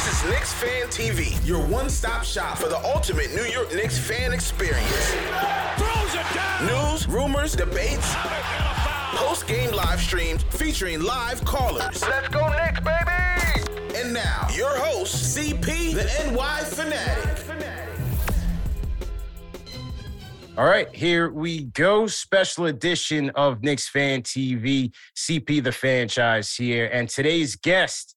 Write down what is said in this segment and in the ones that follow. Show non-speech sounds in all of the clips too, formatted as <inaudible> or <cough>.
This is Knicks Fan TV, your one-stop shop for the ultimate New York Knicks fan experience. News, rumors, debates, post-game live streams featuring live callers. Let's go Knicks, baby! And now, your host, CP, the NY Fanatic. All right, here we go. Special edition of Knicks Fan TV, CP the Fanchise here. And today's guest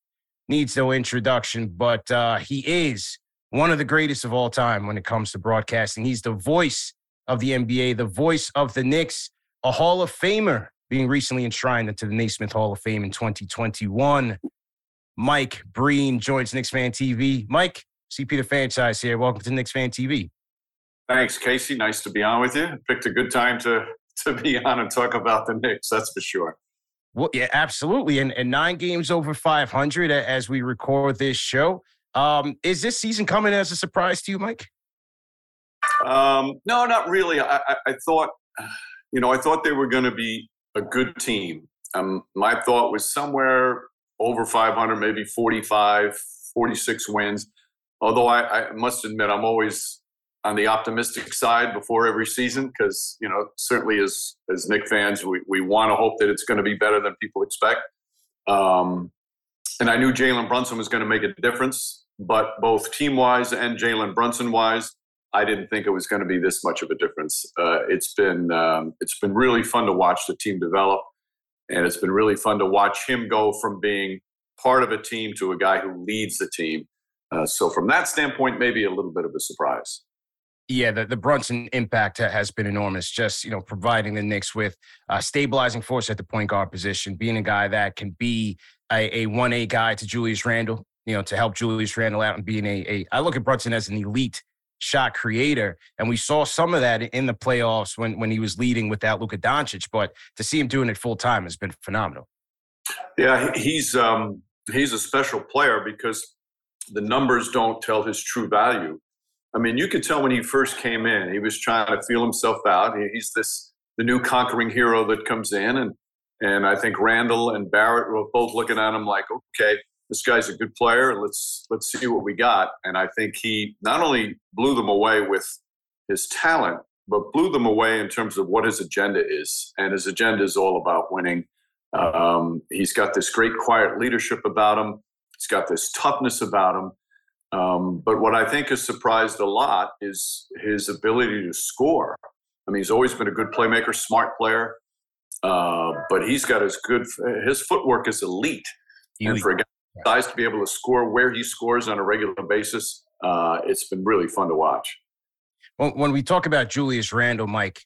needs no introduction, but uh, he is one of the greatest of all time when it comes to broadcasting. He's the voice of the NBA, the voice of the Knicks, a Hall of Famer being recently enshrined into the Naismith Hall of Fame in 2021. Mike Breen joins Knicks Fan TV. Mike, CP the Fanchise here. Welcome to Knicks Fan TV. Thanks, Casey. Nice to be on with you. Picked a good time to to be on and talk about the Knicks. That's for sure. Well, yeah, absolutely. And, and nine games over 500 as we record this show. Um, is this season coming as a surprise to you, Mike? Um, no, not really. I, I, I, thought, you know, I thought they were going to be a good team. Um, my thought was somewhere over 500, maybe 45, 46 wins. Although I, I must admit, I'm always on the optimistic side before every season because you know certainly as as Knick fans we, we want to hope that it's going to be better than people expect. Um, and I knew Jalen Brunson was going to make a difference, but both team wise and Jalen Brunson wise, I didn't think it was going to be this much of a difference. Uh, it's been um, it's been really fun to watch the team develop, and it's been really fun to watch him go from being part of a team to a guy who leads the team. Uh, so from that standpoint, maybe a little bit of a surprise. Yeah, the, the Brunson impact has been enormous. Just you know, providing the Knicks with a stabilizing force at the point guard position, being a guy that can be a one A guy to Julius Randle. You know, to help Julius Randle out and being a, a I look at Brunson as an elite shot creator, and we saw some of that in the playoffs when when he was leading without Luka Doncic. But to see him doing it full time has been phenomenal. Yeah, he's um, he's a special player because the numbers don't tell his true value. I mean, you could tell when he first came in, he was trying to feel himself out. He's this the new conquering hero that comes in, and and I think Randle and Barrett were both looking at him like, okay, this guy's a good player. Let's let's see what we got. And I think he not only blew them away with his talent, but blew them away in terms of what his agenda is. And his agenda is all about winning. Um, he's got this great quiet leadership about him. He's got this toughness about him. Um, but what I think has surprised a lot is his ability to score. I mean, he's always been a good playmaker, smart player, uh, but he's got as good. His footwork is elite, elite. and for a guy size to be able to score where he scores on a regular basis, uh, it's been really fun to watch. Well, when we talk about Julius Randle, Mike,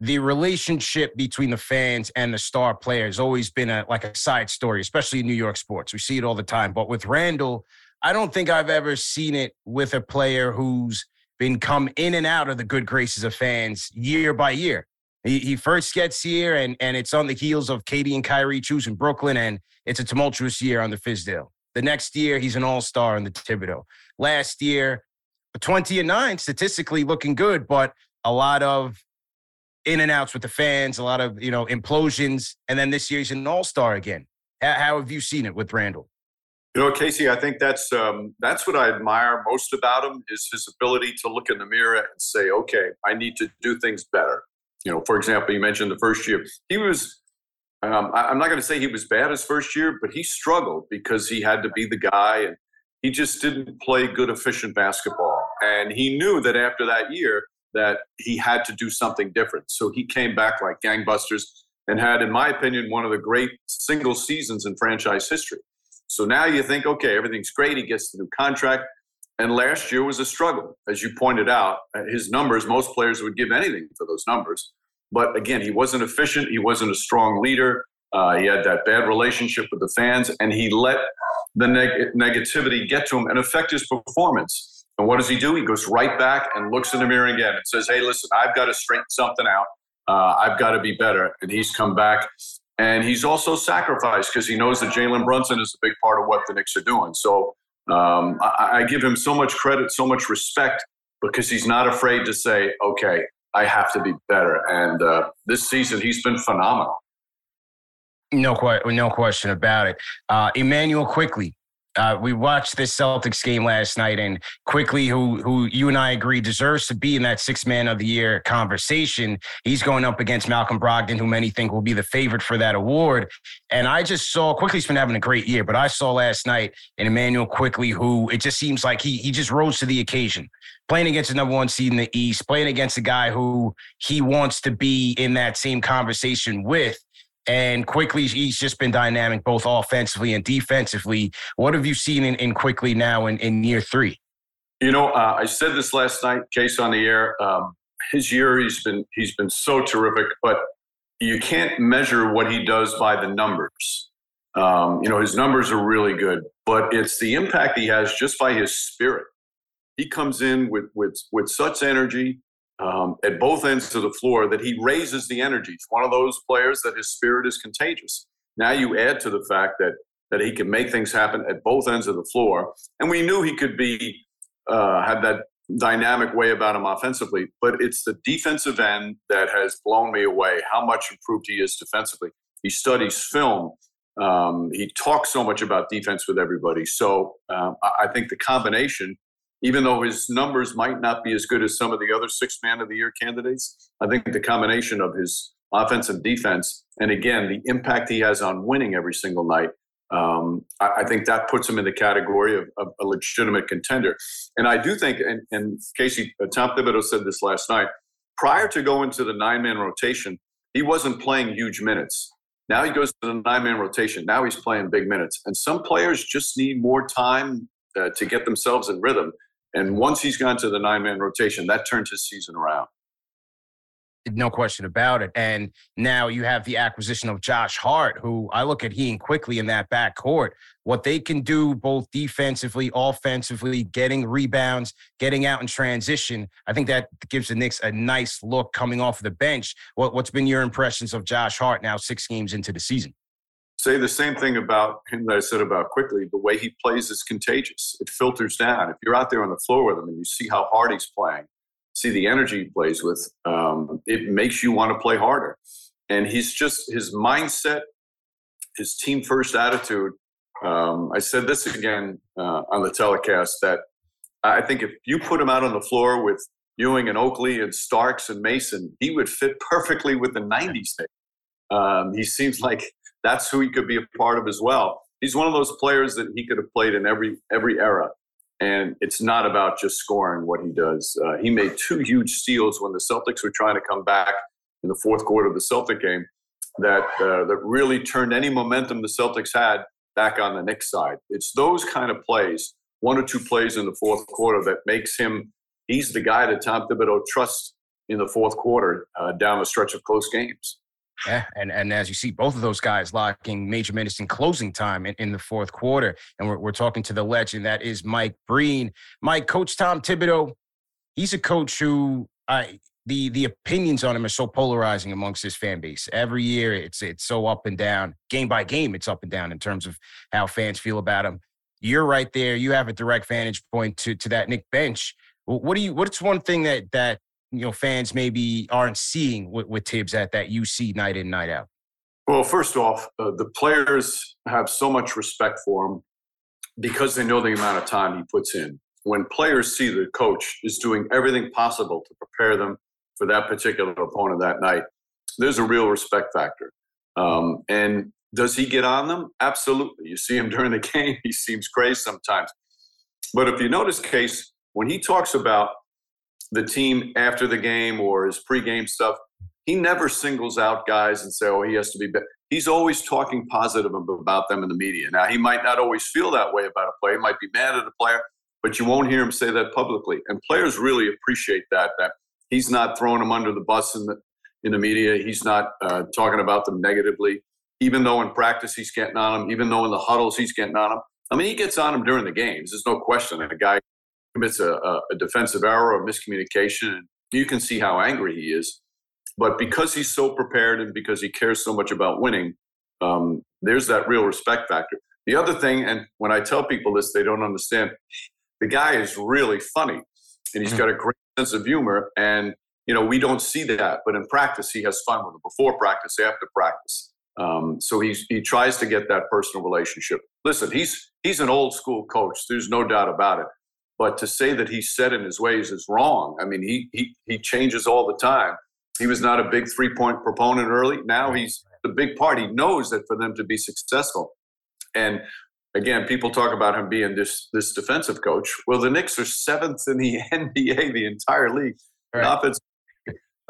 the relationship between the fans and the star player has always been a like a side story, especially in New York sports. We see it all the time. But with Randle, I don't think I've ever seen it with a player who's been come in and out of the good graces of fans year by year. He, he first gets here, and and it's on the heels of KD and Kyrie choosing Brooklyn, and it's a tumultuous year on the Fizdale. The next year, he's an all star in the Thibodeau. Last year, 20 and 9, statistically looking good, but a lot of in and outs with the fans, a lot of, you know, implosions. And then this year, he's an all star again. How have you seen it with Randle? You know, Casey, I think that's um, that's what I admire most about him is his ability to look in the mirror and say, "Okay, I need to do things better." You know, for example, you mentioned the first year he was. Um, I, I'm not going to say he was bad his first year, but he struggled because he had to be the guy, and he just didn't play good, efficient basketball. And he knew that after that year that he had to do something different. So he came back like gangbusters and had, in my opinion, one of the great single seasons in franchise history. So now you think, okay, everything's great. He gets the new contract. And last year was a struggle. As you pointed out, uh, his numbers, most players would give anything for those numbers. But again, he wasn't efficient. He wasn't a strong leader. Uh, he had that bad relationship with the fans, and he let the neg- negativity get to him and affect his performance. And what does he do? He goes right back and looks in the mirror again and says, Hey, listen, I've got to straighten something out. Uh, I've got to be better. And he's come back and he's also sacrificed because he knows that Jalen Brunson is a big part of what the Knicks are doing. So um, I, I, give him so much credit, so much respect because he's not afraid to say, okay, I have to be better. And uh, this season, he's been phenomenal. No, no question about it. Uh, Immanuel Quickley, uh, we watched this Celtics game last night, and Quickley, who who you and I agree deserves to be in that six man of the year conversation, he's going up against Malcolm Brogdon, who many think will be the favorite for that award. And I just saw Quickley's been having a great year, but I saw last night an Immanuel Quickley, who it just seems like he he just rose to the occasion. Playing against the number one seed in the East, playing against a guy who he wants to be in that same conversation with and Quickley, he's just been dynamic both offensively and defensively. What have you seen in, in Quickley now in, in year three? You know, uh, I said this last night, case on the air. Um, his year, he's been he's been so terrific, but you can't measure what he does by the numbers. Um, you know, his numbers are really good, but it's the impact he has just by his spirit. He comes in with with with such energy um, at both ends of the floor that he raises the energy. He's one of those players that his spirit is contagious. Now you add to the fact that that he can make things happen at both ends of the floor, and we knew he could be uh, have that dynamic way about him offensively. But it's the defensive end that has blown me away. How much improved he is defensively. He studies film. Um, he talks so much about defense with everybody. So um, I think the combination even though his numbers might not be as good as some of the other six man of the year candidates, I think the combination of his offense and defense, and again, the impact he has on winning every single night, um, I, I, think that puts him in the category of, of, a legitimate contender. And I do think, and, and Casey, uh, Tom Thibodeau said this last night, prior to going to the nine man rotation, he wasn't playing huge minutes. Now he goes to the nine man rotation. Now he's playing big minutes. And some players just need more time uh, to get themselves in rhythm. And once he's gone to the nine man rotation, that turned his season around. No question about it. And now you have the acquisition of Josh Hart, who I look at he and Quickley in that back court. What they can do both defensively, offensively, getting rebounds, getting out in transition. I think that gives the Knicks a nice look coming off the bench. What, what's been your impressions of Josh Hart now, six games into the season? Say the same thing about him that I said about Quickley. The way he plays is contagious. It filters down. If you're out there on the floor with him and you see how hard he's playing, see the energy he plays with, um, it makes you want to play harder. And he's just his mindset, his team first attitude. Um, I said this again uh, on the telecast that I think if you put him out on the floor with Ewing and Oakley and Starks and Mason, he would fit perfectly with the 90s team. Um, he seems like that's who he could be a part of as well. He's one of those players that he could have played in every every era, and it's not about just scoring what he does. Uh, he made two huge steals when the Celtics were trying to come back in the fourth quarter of the Celtic game, that uh, that really turned any momentum the Celtics had back on the Knicks side. It's those kind of plays, one or two plays in the fourth quarter, that makes him. He's the guy that Tom Thibodeau trusts in the fourth quarter uh, down the stretch of close games. Yeah, and and as you see, both of those guys locking major minutes in closing time in, in the fourth quarter, and we're we're talking to the legend that is Mike Breen. Mike, Coach Tom Thibodeau, he's a coach who I the the opinions on him are so polarizing amongst his fan base. Every year, it's it's so up and down. Game by game, it's up and down in terms of how fans feel about him. You're right there. You have a direct vantage point to to that Knick bench. What do you? What's one thing that that you know fans maybe aren't seeing with, with Thibs at that see night in night out? Well, first off, uh, the players have so much respect for him because they know the amount of time he puts in. When players see the coach is doing everything possible to prepare them for that particular opponent that night, there's a real respect factor. Um, and does he get on them? Absolutely. You see him <laughs> during the game, he seems crazy sometimes. But if you notice, Case, when he talks about the team after the game or his pregame stuff, he never singles out guys and say, "Oh, he has to be." Better. He's always talking positive about them in the media. Now, he might not always feel that way about a player. He might be mad at a player, but you won't hear him say that publicly. And players really appreciate that. That he's not throwing them under the bus in the in the media. He's not uh, talking about them negatively, even though in practice he's getting on them. Even though in the huddles he's getting on them. I mean, he gets on them during the games. There's no question. And a guy commits a, a defensive error or miscommunication, and you can see how angry he is. But because he's so prepared and because he cares so much about winning, um, there's that real respect factor. The other thing, and when I tell people this, they don't understand. The guy is really funny, and he's mm-hmm. got a great sense of humor. And you know, we don't see that, but in practice, he has fun with it. Before practice, after practice. Um, so he's, he tries to get that personal relationship. Listen, he's he's an old school coach. There's no doubt about it. But to say that he's set in his ways is wrong. I mean, he he he changes all the time. He was not a big three point proponent early. Now he's the big part. He knows that for them to be successful, and again, people talk about him being this this defensive coach. Well, the Knicks are seventh in the <laughs> NBA, the entire league, right. offense. <laughs>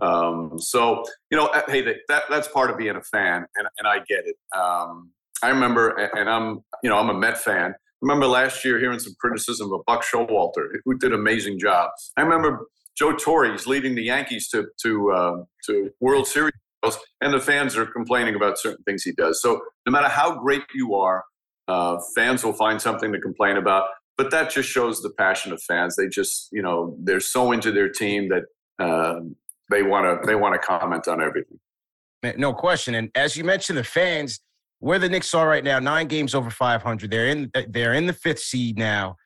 Um, so you know, uh, hey, that that's part of being a fan, and and I get it. Um, I remember, and I'm you know I'm a Met fan. Remember last year hearing some criticism of Buck Showalter, who did an amazing job. I remember Joe Torre's leading the Yankees to to uh, to World Series, and the fans are complaining about certain things he does. So no matter how great you are, uh, fans will find something to complain about. But that just shows the passion of fans. They just you know they're so into their team that uh, they want to they want to comment on everything. No question. And as you mentioned, the fans where the Knicks are right now, nine games over 500. They're in they're in the fifth seed now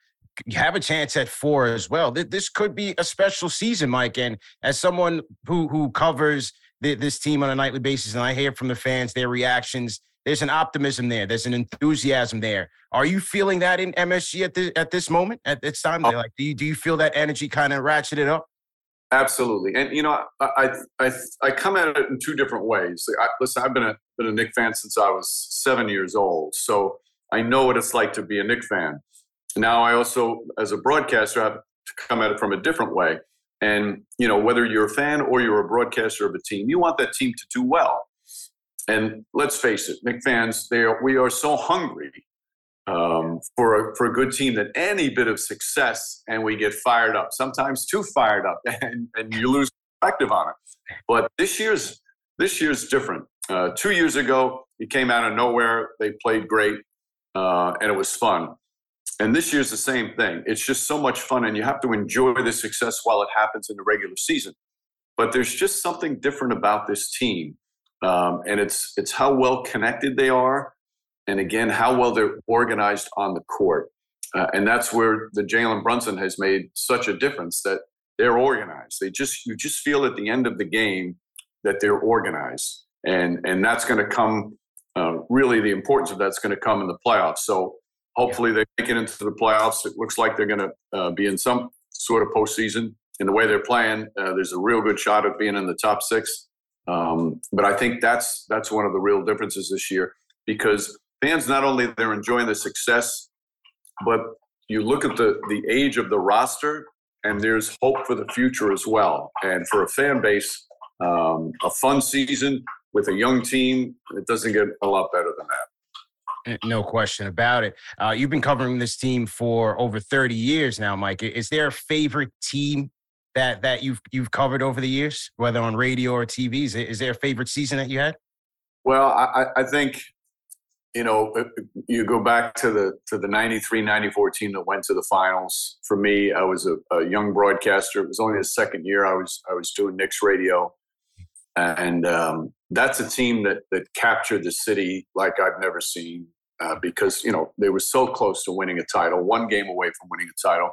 you have a chance at four as well. This could be a special season, Mike. And as someone who who covers this team on a nightly basis, and I hear from the fans their reactions, there's an optimism there. There's an enthusiasm there. Are you feeling that in MSG at this at this moment at this time? Oh. Like, do you do you feel that energy kind of ratcheted up? Absolutely, and you know, I I I come at it in two different ways. I, listen, I've been a been a Knick fan since I was seven years old, so I know what it's like to be a Knick fan. Now I also, as a broadcaster, have to come at it from a different way. And you know, whether you're a fan or you're a broadcaster of a team, you want that team to do well. And let's face it, Knick fans, they are, we are so hungry um, for a, for a good team that any bit of success and we get fired up. Sometimes too fired up, <laughs> and, and you lose perspective on it. But this year's this year's different. Uh, two years ago, it came out of nowhere. They played great, uh, and it was fun. And this year's the same thing. It's just so much fun, and you have to enjoy the success while it happens in the regular season. But there's just something different about this team, um, and it's it's how well connected they are, and again how well they're organized on the court. Uh, and that's where the Jalen Brunson has made such a difference that they're organized. They just you just feel at the end of the game that they're organized, and and that's going to come. Uh, really, the importance of that's going to come in the playoffs. So Hopefully, they make it into the playoffs. It looks like they're going to uh, be in some sort of postseason. In the way they're playing, uh, there's a real good shot of being in the top six. Um, but I think that's that's one of the real differences this year because fans not only they're enjoying the success, but you look at the the age of the roster, and there's hope for the future as well. And for a fan base, um, a fun season with a young team, it doesn't get a lot better than that. Eh, no question about it. Uh, you've been covering this team for over 30 years now, Mike. Is there a favorite team that that you've you've covered over the years, whether on radio or TV? Is, is there a favorite season that you had? Well, I, I think you know you go back to the to the 93 94 team that went to the finals for me i was a, a, young broadcaster it was only the second year i was i was doing Knicks radio and um, that's a team that that captured the city like I've never seen uh, because you know they were so close to winning a title, one game away from winning a title.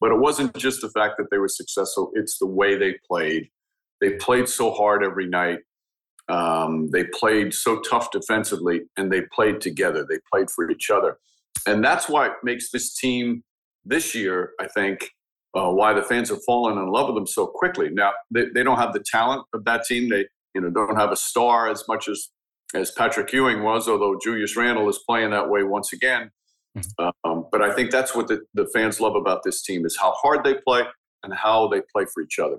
But it wasn't just the fact that they were successful; it's the way they played. They played so hard every night. Um, they played so tough defensively, and they played together. They played for each other, and that's why it makes this team this year. I think uh, why the fans have fallen in love with them so quickly. Now they, they don't have the talent of that team. They you know don't have a star as much as as Patrick Ewing was, although Julius Randle is playing that way once again. Mm-hmm. Um, but I think that's what the, the fans love about this team is how hard they play and how they play for each other.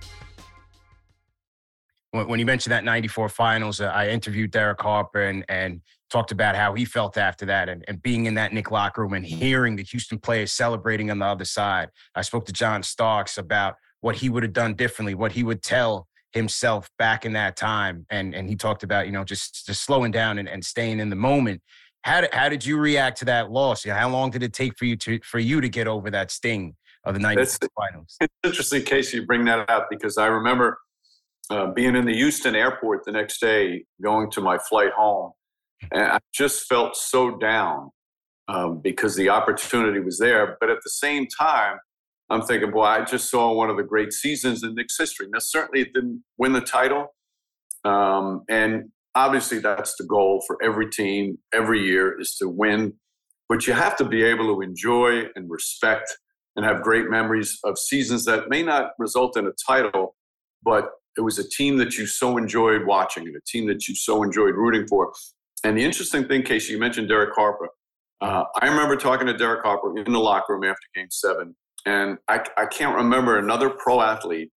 when, you mentioned that 94 finals, uh, I interviewed Derek Harper and, and talked about how he felt after that and, and being in that Knick locker room and hearing the Houston players celebrating on the other side. I spoke to John Starks about what he would have done differently, what he would tell himself back in that time. And, and he talked about, you know, just, just slowing down and, and staying in the moment. How did, how did you react to that loss? how long did it take for you to, for you to get over that sting of the 94 finals? It's interesting, Casey, you bring that up because I remember – uh, being in the Houston airport the next day, going to my flight home, and I just felt so down um, because the opportunity was there. But at the same time, I'm thinking, boy, I just saw one of the great seasons in Knicks history. Now, certainly it didn't win the title. Um, and obviously, that's the goal for every team every year is to win. But you have to be able to enjoy and respect and have great memories of seasons that may not result in a title, but it was a team that you so enjoyed watching and a team that you so enjoyed rooting for. And the interesting thing, Casey, you mentioned Derek Harper. Uh, I remember talking to Derek Harper in the locker room after game seven, and I, I can't remember another pro athlete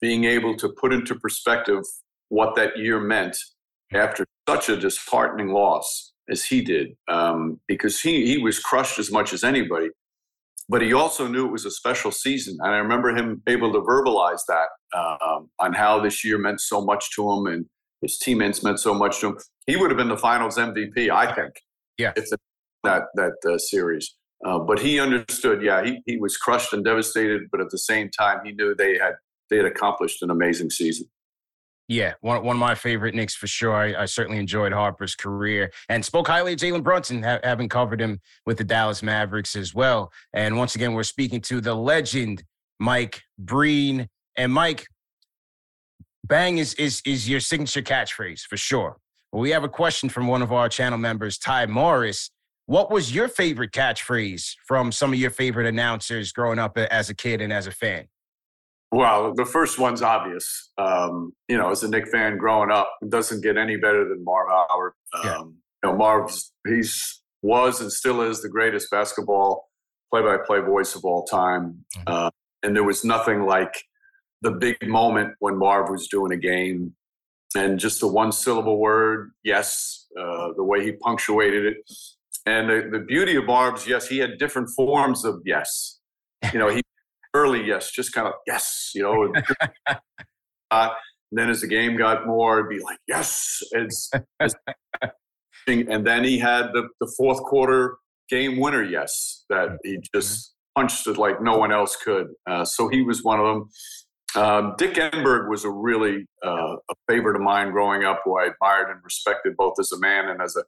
being able to put into perspective what that year meant after such a disheartening loss as he did, um, because he, he was crushed as much as anybody but he also knew it was a special season. And I remember him able to verbalize that um, on how this year meant so much to him and his teammates meant so much to him. He would have been the finals MVP, I think. Yeah. If the, that that uh, series. Uh, but he understood. Yeah, he, he was crushed and devastated, but at the same time, he knew they had they had accomplished an amazing season. Yeah, one, one of my favorite Knicks for sure. I, I certainly enjoyed Harper's career and spoke highly of Jalen Brunson, ha- having covered him with the Dallas Mavericks as well. And once again, we're speaking to the legend, Mike Breen. And Mike, bang is, is, is your signature catchphrase for sure. Well, we have a question from one of our channel members, Ty Morris. What was your favorite catchphrase from some of your favorite announcers growing up as a kid and as a fan? Well, the first one's obvious. Um, you know, as a Knick fan growing up, it doesn't get any better than Marv Albert. Um, yeah. You know, Marv's he's was and still is the greatest basketball play-by-play voice of all time. Mm-hmm. Uh, and there was nothing like the big moment when Marv was doing a game, and just the one-syllable word, yes, uh, the way he punctuated it, and the, the beauty of Marv's, yes, he had different forms of yes. You know, he early yes, just kind of yes, you know. <laughs> uh, and then as the game got more, it'd be like yes, it's, it's <laughs> and then he had the, the fourth quarter game winner yes that he just punched it like no one else could. Uh, so he was one of them. Um, Dick Enberg was a really uh, a favorite of mine growing up, who I admired and respected both as a man and as a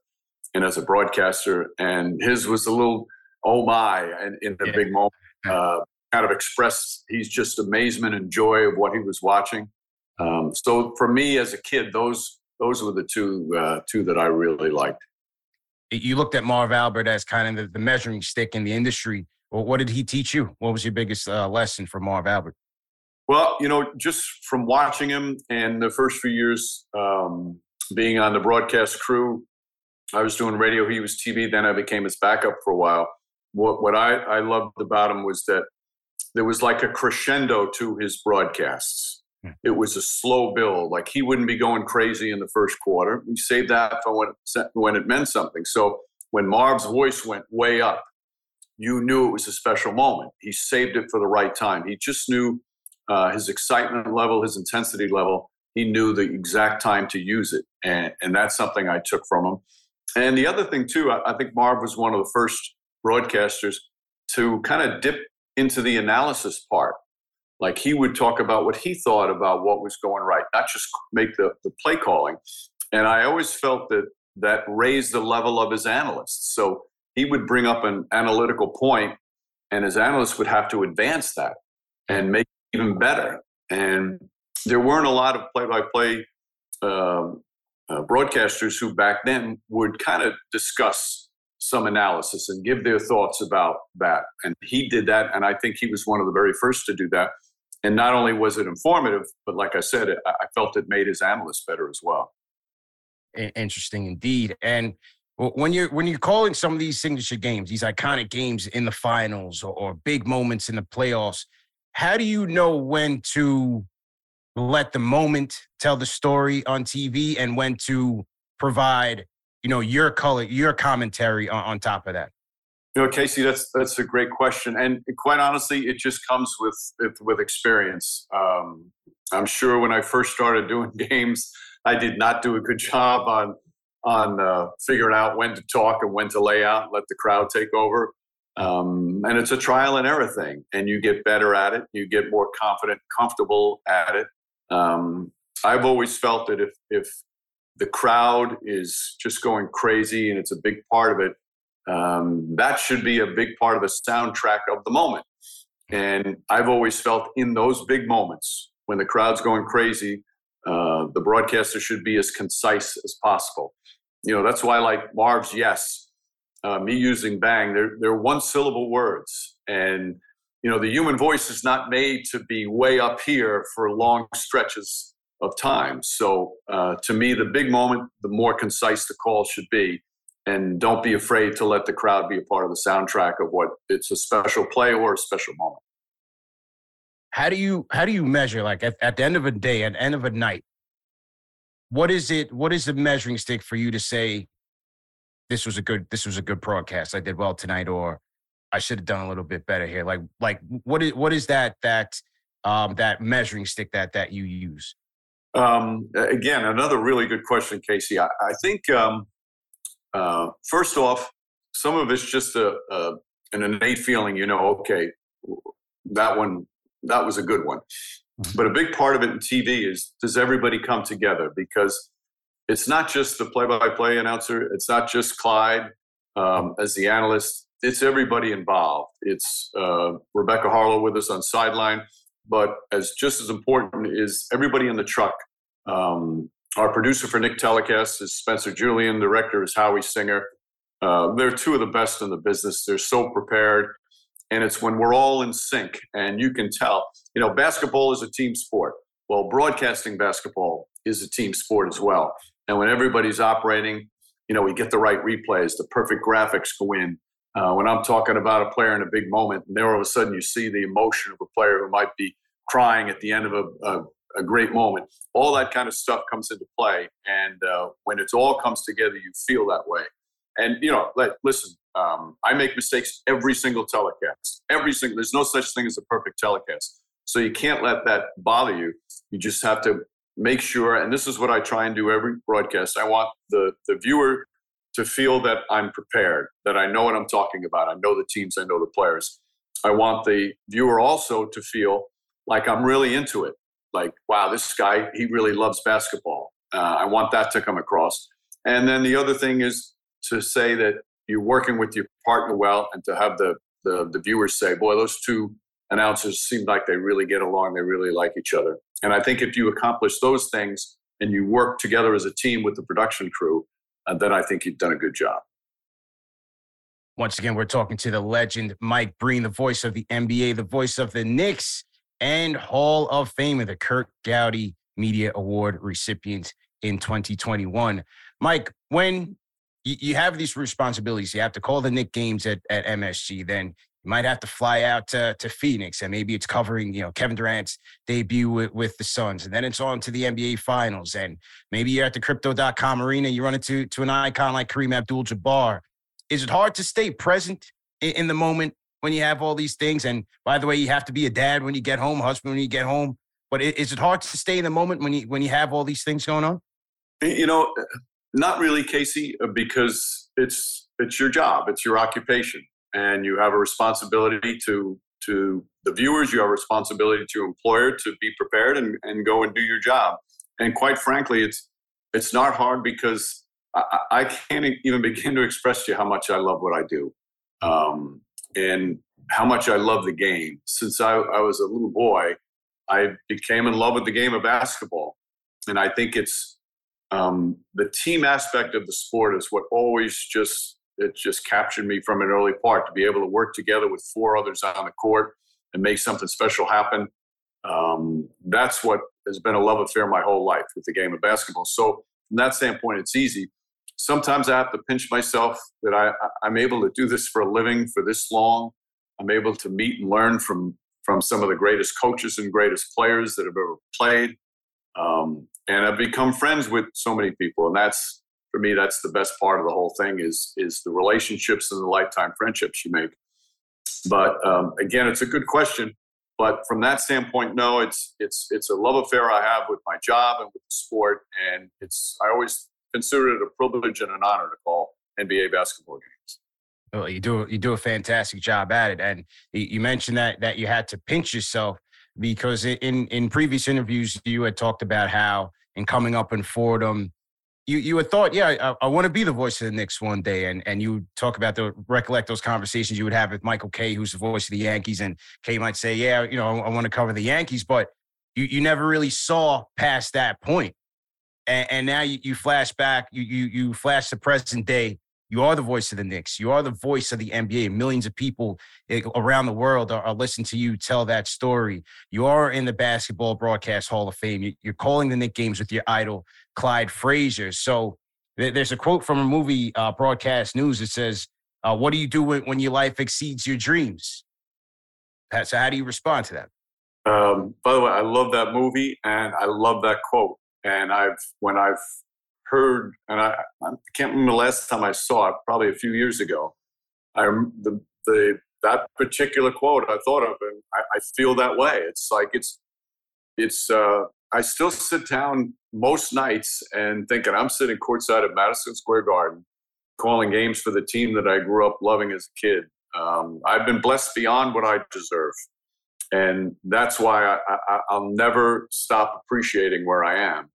and as a broadcaster. And his was a little oh my, and in a yeah. big moment, uh, kind of expressed he's just amazement and joy of what he was watching. Um, so for me as a kid, those those were the two uh, two that I really liked. You looked at Marv Albert as kind of the, the measuring stick in the industry. Well, what did he teach you? What was your biggest uh, lesson from Marv Albert? Well, you know, just from watching him and the first few years um, being on the broadcast crew, I was doing radio, he was TV. Then I became his backup for a while. What what I, I loved about him was that there was like a crescendo to his broadcasts. Hmm. It was a slow build. Like he wouldn't be going crazy in the first quarter. He saved that for when it, when it meant something. So when Marv's voice went way up, you knew it was a special moment. He saved it for the right time. He just knew uh, his excitement level, his intensity level. He knew the exact time to use it, and and that's something I took from him. And the other thing too, I, I think Marv was one of the first broadcasters to kind of dip into the analysis part. Like he would talk about what he thought about what was going right, not just make the, the play calling. And I always felt that that raised the level of his analysts. So he would bring up an analytical point, and his analysts would have to advance that and make it even better. And there weren't a lot of play-by-play um, uh, broadcasters who back then would kind of discuss some analysis and give their thoughts about that. And he did that, and I think he was one of the very first to do that. And not only was it informative, but like I said, I felt it made his analysts better as well. Interesting indeed. And when you're when you're calling some of these signature games, these iconic games in the finals or, or big moments in the playoffs, how do you know when to let the moment tell the story on TV and when to provide, you know, your color, your commentary on, on top of that? You know, Casey, that's that's a great question, and quite honestly, it just comes with with experience. Um, I'm sure when I first started doing <laughs> games, I did not do a good job on on uh, figuring out when to talk and when to lay out, let the crowd take over. Um, and it's a trial and error thing, and you get better at it. You get more confident, comfortable at it. Um, I've always felt that if if the crowd is just going crazy and it's a big part of it, um, that should be a big part of the soundtrack of the moment. And I've always felt in those big moments when the crowd's going crazy, uh, the broadcaster should be as concise as possible. You know, that's why I like Marv's yes, uh, me using bang, they're, they're one syllable words. And you know the human voice is not made to be way up here for long stretches of time so uh, to me the big moment the more concise the call should be and don't be afraid to let the crowd be a part of the soundtrack of what it's a special play or a special moment how do you how do you measure like at, at the end of a day at the end of a night what is it what is the measuring stick for you to say this was a good this was a good broadcast i did well tonight or I should have done a little bit better here. Like, like what is what is that that um, that measuring stick that that you use? Um, again, another really good question, Casey. I, I think um, uh, first off, some of it's just a, a, an innate feeling. You know, okay, that one that was a good one. Mm-hmm. But a big part of it in TV is does everybody come together because it's not just the play-by-play announcer. It's not just Clyde um, as the analyst it's everybody involved. It's uh, Rebecca Haarlow with us on sideline, but as just as important is everybody in the truck. Um, our producer for Knick Telecast is Spencer Julian. Director is Howie Singer. Uh, they're two of the best in the business. They're so prepared. and it's when we're all in sync and you can tell you know basketball is a team sport well broadcasting basketball is a team sport as well and when everybody's operating you know we get the right replays the perfect graphics go in uh, when i'm talking about a player in a big moment and there all of a sudden you see the emotion of a player who might be crying at the end of a, a, a great moment all that kind of stuff comes into play and uh, when it all comes together you feel that way and you know like listen um, I make mistakes every single telecast. Every single, there's no such thing as a perfect telecast. So you can't let that bother you. You just have to make sure, and this is what I try and do every broadcast. I want the, the viewer to feel that I'm prepared, that I know what I'm talking about. I know the teams, I know the players. I want the viewer also to feel like I'm really into it. Like, wow, this guy, he really loves basketball. Uh, I want that to come across. And then the other thing is to say that you're working with your partner well and to have the, the, the viewers say, boy, those two announcers seem like they really get along. They really like each other. And I think if you accomplish those things and you work together as a team with the production crew, uh, then I think you've done a good job. Once again, we're talking to the legend Mike Breen, the voice of the NBA, the voice of the Knicks, and Hall of Famer, the Curt Gowdy Media Award recipient in 2021. Mike, when you, have these responsibilities. You have to call the Knick games at, at MSG. Then might have to fly out to, to Phoenix, and maybe it's covering you know Kevin Durant's debut with, with the Suns, and then it's on to the NBA Finals, and maybe you're at the Crypto.com arena. You run into to an icon like Kareem Abdul-Jabbar. Is it hard to stay present in, in the moment when you have all these things? And by the way, you have to be a dad when you get home, husband when you get home. But is it hard to stay in the moment when you when you have all these things going on? You know, not really, Casey, uh, because it's it's your job, it's your occupation, and you have a responsibility to to the viewers. You have a responsibility to employer to be prepared and, and go and do your job. And quite frankly, it's it's not hard because I, I can't even begin to express to you how much I love what I do, um, and how much I love the game. Since I, I was a little boy, I became in love with the game of basketball, and I think it's um, the team aspect of the sport is what always just it just captured me from an early part to be able to work together with four others on the court and make something special happen. Um, that's what has been a love affair my whole life with the game of basketball. So from that standpoint, it's easy. Sometimes I have to pinch myself that I, I'm able to do this for a living for this long. I'm able to meet and learn from from some of the greatest coaches and greatest players that have ever played. Um, and I've become friends with so many people, and that's for me that's the best part of the whole thing is is the relationships and the lifetime friendships you make. But um, again, it's a good question. But from that standpoint, no, it's it's it's a love affair I have with my job and with the sport, and it's I always consider it a privilege and an honor to call NBA basketball games. Well, you do you do a fantastic job at it, and you mentioned that that you had to pinch yourself because in in previous interviews you had talked about how in coming up in Fordham, you you had thought, yeah, I, I want to be the voice of the Knicks one day, and and you talk about the recollect those conversations you would have with Michael Kay, who's the voice of the Yankees, and Kay might say, yeah, you know, I, I want to cover the Yankees, but you you never really saw past that point, and, and now you, you flash back, you you you flash the present day, you are the voice of the Knicks. You are the voice of the NBA. Millions of people eh, around the world are, are listening to you tell that story. You are in the Basketball Broadcast Hall of Fame. You're calling the Knick games with your idol, Clyde Frazier. So there's a quote from a movie, uh, Broadcast News. It says, uh, What do you do when your life exceeds your dreams? So, how do you respond to that? Um, by the way, I love that movie and I love that quote. And I've, when I've heard, and I, I can't remember the last time I saw it, probably a few years ago. I the the that particular quote I thought of, and I, I feel that way. It's like it's it's. Uh, I still sit down most nights and thinking I'm sitting courtside at Madison Square Garden, calling games for the team that I grew up loving as a kid. Um, I've been blessed beyond what I deserve, and that's why I, I, I'll never stop appreciating where I am.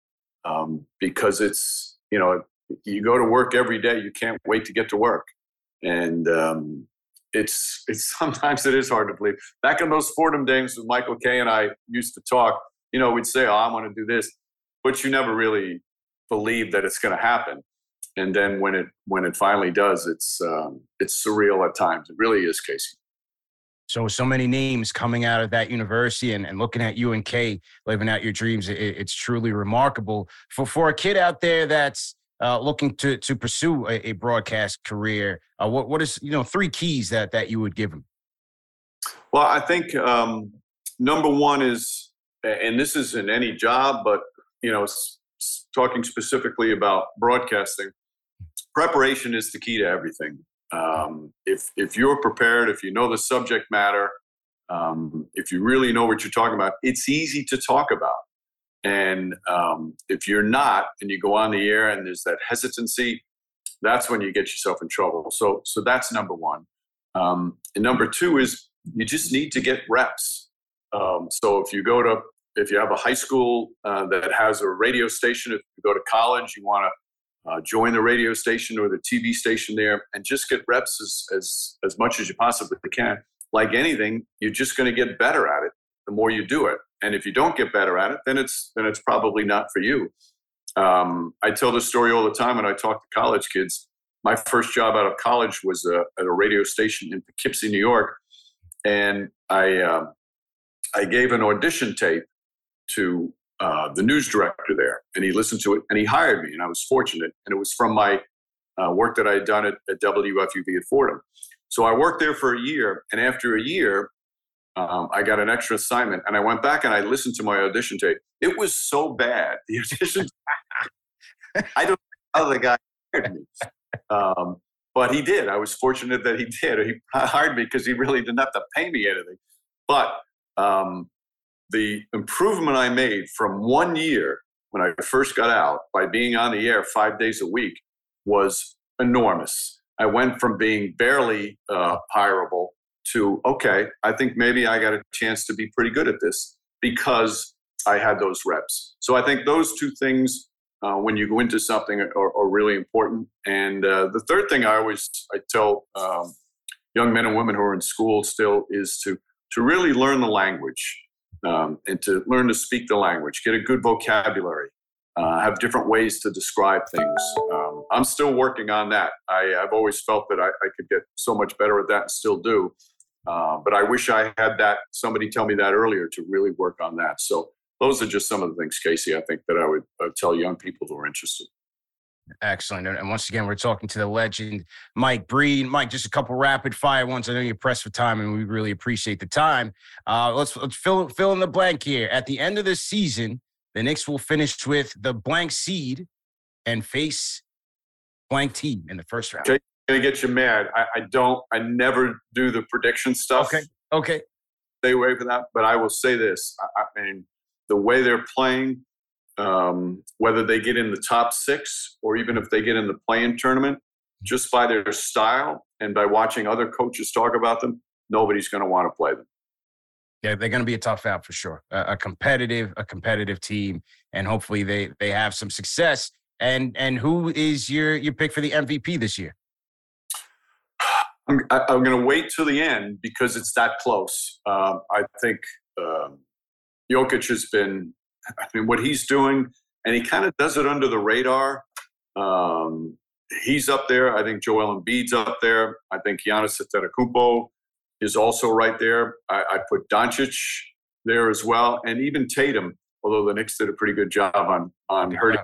Um, because it's you know you go to work every day you can't wait to get to work. And um, it's <laughs> it's sometimes it is hard to believe. Back in those Fordham days with Michael Kay and i used to talk you know we'd say oh i want to do this but you never really believe that it's going to happen and then when it when it finally does it's um, it's surreal at times it really is casey So, so many names coming out of that university and, and looking at UNK living out your dreams. It, it's truly remarkable for, for a kid out there that's uh, looking to to pursue a, a broadcast career. Uh, what what is you know three keys that that you would give them? Well, I think um, number one is, and this is in any job, but you know, talking specifically about broadcasting, preparation is the key to everything. Um, if if you're prepared, if you know the subject matter, um, if you really know what you're talking about, it's easy to talk about. And um, if you're not, and you go on the air and there's that hesitancy, that's when you get yourself in trouble. So so that's number one. Um, and number two is you just need to get reps. Um, so if you go to if you have a high school uh, that has a radio station, if you go to college, you want to uh, join the radio station or the TV station there and just get reps as, as, as much as you possibly can. Like anything, you're just going to get better at it the more you do it. And if you don't get better at it, then it's then it's probably not for you. Um, I tell this story all the time when I talk to college kids. My first job out of college was uh, at a radio station in Poughkeepsie, New York, and I uh, I gave an audition tape to uh, the news director there, and he listened to it and he hired me, and I was fortunate. And it was from my uh, work that I had done at, at WFUV at Fordham. So I worked there for a year, and after a year, um, I got an extra assignment, and I went back and I listened to my audition tape. It was so bad. The audition, <laughs> I don't know how the guy hired me, um, but he did. I was fortunate that he did. He <laughs> hired me because he really didn't have to pay me anything. But um, the improvement I made from one year when I first got out by being on the air five days a week was enormous. I went from being barely uh, hireable to, okay, I think maybe I got a chance to be pretty good at this because I had those reps. So I think those two things, uh, when you go into something, are, are really important. And uh, the third thing I always I tell um, young men and women who are in school still is to to really learn the language um, and to learn to speak the language, get a good vocabulary, uh, have different ways to describe things. Um, I'm still working on that. I, have always felt that I, I, could get so much better at that and still do. Uh, but I wish I had that somebody tell me that earlier to really work on that. So those are just some of the things, Casey, I think that I would uh, tell young people who are interested. Excellent. And once again, we're talking to the legend, Mike Breen. Mike, just a couple rapid fire ones. I know you're pressed for time, and we really appreciate the time. Uh, let's let's fill fill in the blank here. At the end of the season, the Knicks will finish with the blank seed and face blank team in the first round. Okay, gonna get you mad. I, I don't. I never do the prediction stuff. Okay. Okay. Stay away from that. But I will say this. I, I mean, the way they're playing um, whether they get in the top six or even if they get in the play-in tournament, just by their style and by watching other coaches talk about them, nobody's going to want to play them. Yeah, they're going to be a tough out for sure. A, a, competitive, a competitive team, and hopefully they they have some success. And and who is your your pick for the MVP this year? I'm, I'm going to wait till the end because it's that close. Um, I think um, Jokic has been I mean, what he's doing, and he kind of does it under the radar. Um, he's up there. I think Joel Embiid's up there. I think Giannis Antetokounmpo is also right there. I, I put Doncic there as well, and even Tatum. Although the Knicks did a pretty good job on on hurting.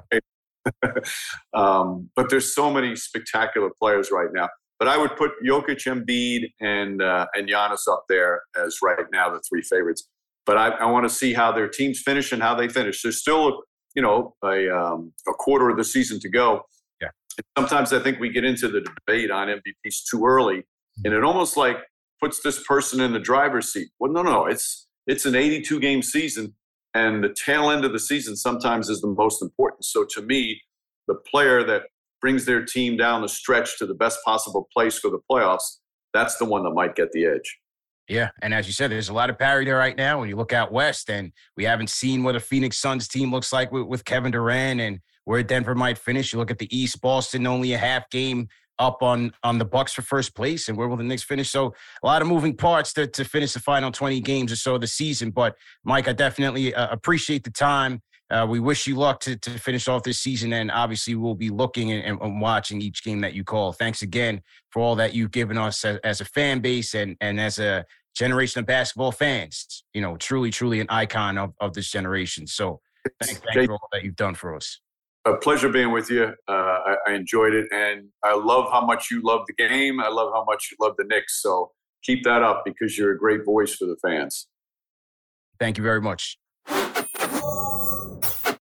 <laughs> um, but there's so many spectacular players right now. But I would put Jokic, Embiid, and uh, and Giannis up there as right now the three favorites but I, I want to see how their teams finish and how they finish. There's still, you know, a, um, a quarter of the season to go. Yeah. And sometimes I think we get into the debate on MVPs too early, mm-hmm. and it almost like puts this person in the driver's seat. Well, no, no, it's it's an 82 game season, and the tail end of the season sometimes is the most important. So to me, the player that brings their team down the stretch to the best possible place for the playoffs, that's the one that might get the edge. Yeah, and as you said, there's a lot of parity there right now. When you look out west, and we haven't seen what a Phoenix Suns team looks like with, with Kevin Durant and where Denver might finish. You look at the East, Boston only a half game up on on the Bucks for first place, and where will the Knicks finish? So a lot of moving parts to to finish the final 20 games or so of the season. But Mike, I definitely uh, appreciate the time. Uh, we wish you luck to, to finish off this season, and obviously we'll be looking and, and, watching each game that you call. Thanks again for all that you've given us as, as, a fan base and and as a generation of basketball fans. You know, truly, truly an icon of, of this generation. So thank, thank you for all that you've done for us. A pleasure being with you. Uh, I, I enjoyed it, and I love how much you love the game. I love how much you love the Knicks. So keep that up because you're a great voice for the fans. Thank you very much.